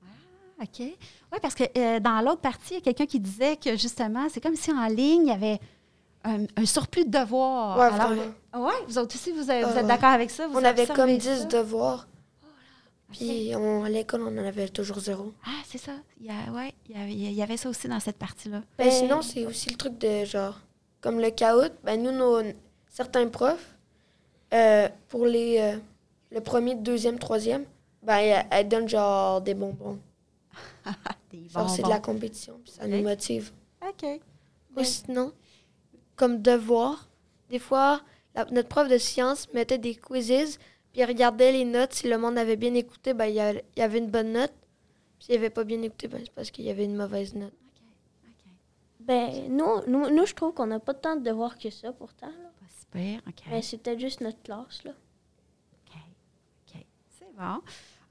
OK. Oui, parce que euh, dans l'autre partie, il y a quelqu'un qui disait que justement, c'est comme si en ligne, il y avait un, un surplus de devoirs. Ouais, Alors, vraiment. Ah ouais, vous autres aussi, vous, avez- vous Ah êtes d'accord avec ça? Vous On avait comme 10 ça? devoirs. OK. Puis on- à l'école, on en avait toujours zéro. Ah, c'est ça. Il y, a, ouais, il, y avait, il y avait ça aussi dans cette partie-là. Ben, Ben- sinon, c'est aussi le truc de genre, comme le caout, ben nous, nos, certains profs, euh, pour les, euh, le premier, deuxième, troisième, ben elles, elles donnent genre des bonbons. Des Genre, c'est de la bonbons. compétition, puis ça nous motive. OK. Ou sinon, comme devoir, des fois, la- notre prof de sciences mettait des quizzes, puis elle regardait les notes. Si le monde avait bien écouté, ben il y avait une bonne note. Puis s'il avait pas bien écouté, ben, c'est parce qu'il y avait une mauvaise note. OK. Ben, nous, nous, nous je trouve qu'on n'a pas tant de devoirs que ça, pourtant. là. Pas super. OK. Ben, c'est peut-être juste notre classe, là. OK. OK. C'est bon.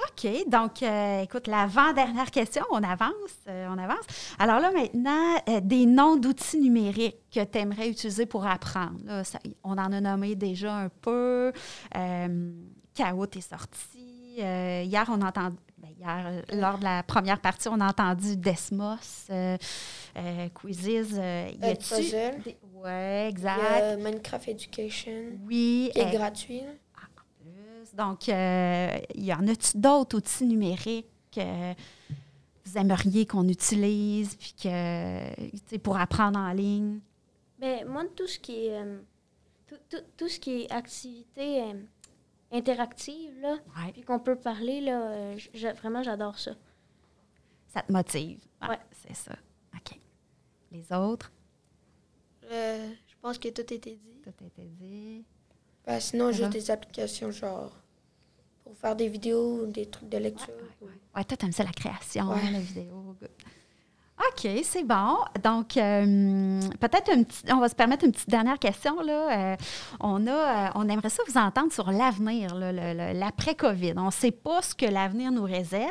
OK. Donc, euh, écoute, l'avant-dernière question, on avance. euh, on avance. Alors là, maintenant, euh, des noms d'outils numériques que tu aimerais utiliser pour apprendre. Là, ça- on en a nommé déjà un peu. Kahoot est sorti. Hier, on a entendu. ben, hier, lors de la première partie, on a entendu Desmos, Quizzes. Y a-tu des- Ouais, Il y a exact. Minecraft Education, Oui. qui est gratuit. là. Donc, euh, y en a-tu d'autres outils numériques que vous aimeriez qu'on utilise puis que, tu sais, pour apprendre en ligne? Ben, moi, tout ce qui est, euh, tout, tout- tout ce qui est activité euh, interactive, là, Ouais. puis qu'on peut parler, là, euh, vraiment, j'adore ça. Ça te motive? Ouais, Ouais. C'est ça. OK. Les autres, Euh, je pense que tout a été dit. tout a été dit. Ben, sinon, juste des applications genre faire des vidéos ou des trucs de lecture. ou- Ouais, toi, t'aimes ça, la création, Ouais. la vidéo. Good. OK, c'est bon. Donc, euh, peut-être on va se permettre une petite dernière question. Là. Euh, on, a, euh, on aimerait ça vous entendre sur l'avenir, l'après-COVID. On ne sait pas ce que l'avenir nous réserve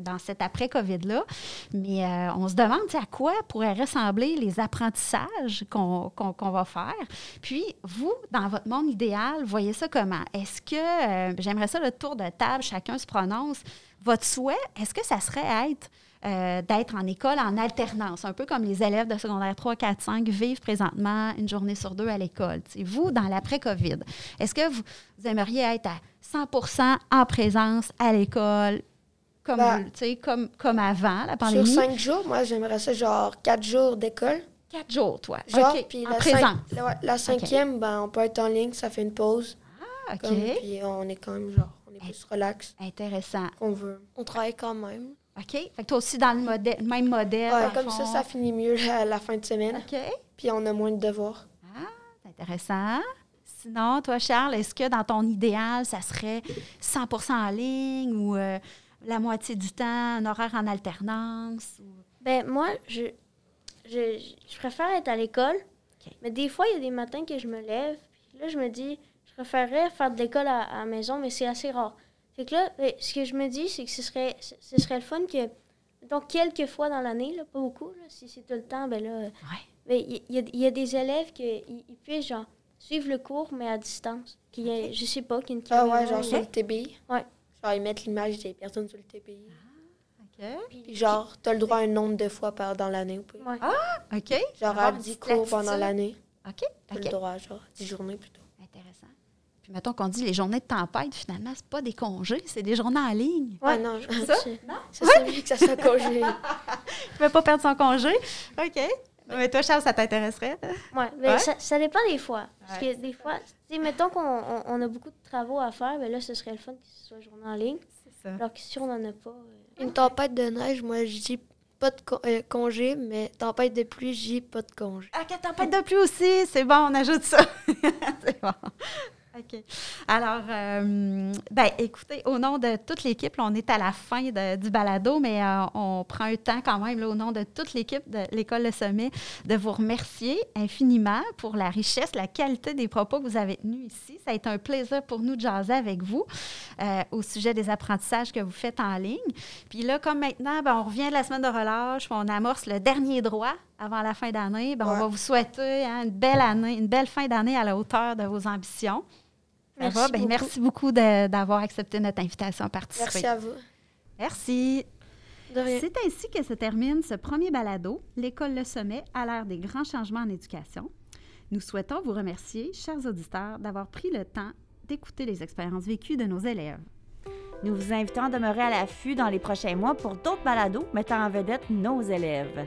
dans cet après-COVID-là, mais on se demande à quoi pourraient ressembler les apprentissages qu'on va faire. Puis, vous, dans votre monde idéal, voyez ça comment? Est-ce que, j'aimerais ça, le tour de table, chacun se prononce, votre souhait, est-ce que ça serait être euh, d'être en école en alternance, un peu comme les élèves de secondaire 3, 4, 5 vivent présentement une journée sur deux à l'école. Vous, dans l'après-COVID, est-ce que vous, vous aimeriez être à 100 en présence à l'école, comme, Ben, tu sais, comme, comme avant la Sur pandémie? cinq jours, moi, j'aimerais ça genre quatre jours d'école. Quatre jours, toi. Genre, OK, puis en la, présence. cinq- la, cinquième, ben, on peut être en ligne, ça fait une pause. Ah, OK. Comme, puis on est quand même genre, on est plus relax Intéressant. qu'on veut. On travaille quand même. OK? Fait que toi aussi, dans le, modèle, le même modèle. Ouais, comme ça, fond. ça finit mieux la, la fin de semaine. OK. Puis on a moins de devoirs. Ah, c'est intéressant. Sinon, toi, Charles, est-ce que dans ton idéal, ça serait 100% en ligne ou euh, la moitié du temps, un horaire en alternance? ou- Ben, moi, je, je, je préfère être à l'école, OK. mais des fois, il y a des matins que je me lève, puis là, je me dis, je préférerais faire de l'école à, à la maison, mais c'est assez rare. Fait que là, ben, ce que je me dis, c'est que ce serait, ce, serait le fun que, donc quelques fois dans l'année, là, pas beaucoup, là, si c'est tout le temps, ben là, Ouais. ben, il y, a- y a des élèves qui puissent, genre, suivre le cours, mais à distance. Qui, ait- je sais pas, qu'il y ait une Ah ouais, genre sur le TBI. Ouais. Genre, ils mettent l'image des personnes sur le TBI. OK. Puis genre, t'as le droit à un nombre de fois par, dans l'année ou pas? Ouais. OK. Genre Avoir à une 10 petite cours pendant l'année. OK. T'as le droit, genre 10 journées plutôt. Puis mettons qu'on dit les journées de tempête, finalement, c'est pas des congés, c'est des journées en ligne. Ouais, non, je- Ça? C'est- ça mieux que ça soit congé. Tu ne veux pas perdre son congé. OK. Mais toi, Charles, ça t'intéresserait? Ouais, mais Ouais? Ça, ça dépend des fois. Parce Ouais. que des fois, tu sais, mettons qu'on on, on a beaucoup de travaux à faire, ben là, ce serait le fun que ce soit journée en ligne. C'est ça. Alors que si on n'en a pas. euh, Une tempête de neige, moi, je dis pas de con- euh, congé, mais tempête de pluie, j'ai pas de congé. Ah, tempête de pluie aussi, c'est bon, on ajoute ça. c'est bon. OK. Alors, euh, ben, écoutez, au nom de toute l'équipe, on est à la fin de- du balado, mais euh, on prend un temps quand même, là, au nom de toute l'équipe de l'École Le Sommet, de vous remercier infiniment pour la richesse, la qualité des propos que vous avez tenus ici. Ça a été un plaisir pour nous de jaser avec vous euh, au sujet des apprentissages que vous faites en ligne. Puis là, comme maintenant, ben, on revient de la semaine de relâche, on amorce le dernier droit avant la fin d'année, ben, on va vous souhaiter hein, une belle année, une belle fin d'année à la hauteur de vos ambitions. Ça Merci va? Ben, beaucoup. merci beaucoup d'avoir accepté notre invitation à participer. Merci à vous. Merci. C'est ainsi que se termine ce premier balado, L'École Le Sommet à l'ère des grands changements en éducation. Nous souhaitons vous remercier, chers auditeurs, d'avoir pris le temps d'écouter les expériences vécues de nos élèves. Nous vous invitons à demeurer à l'affût dans les prochains mois pour d'autres balados mettant en vedette nos élèves.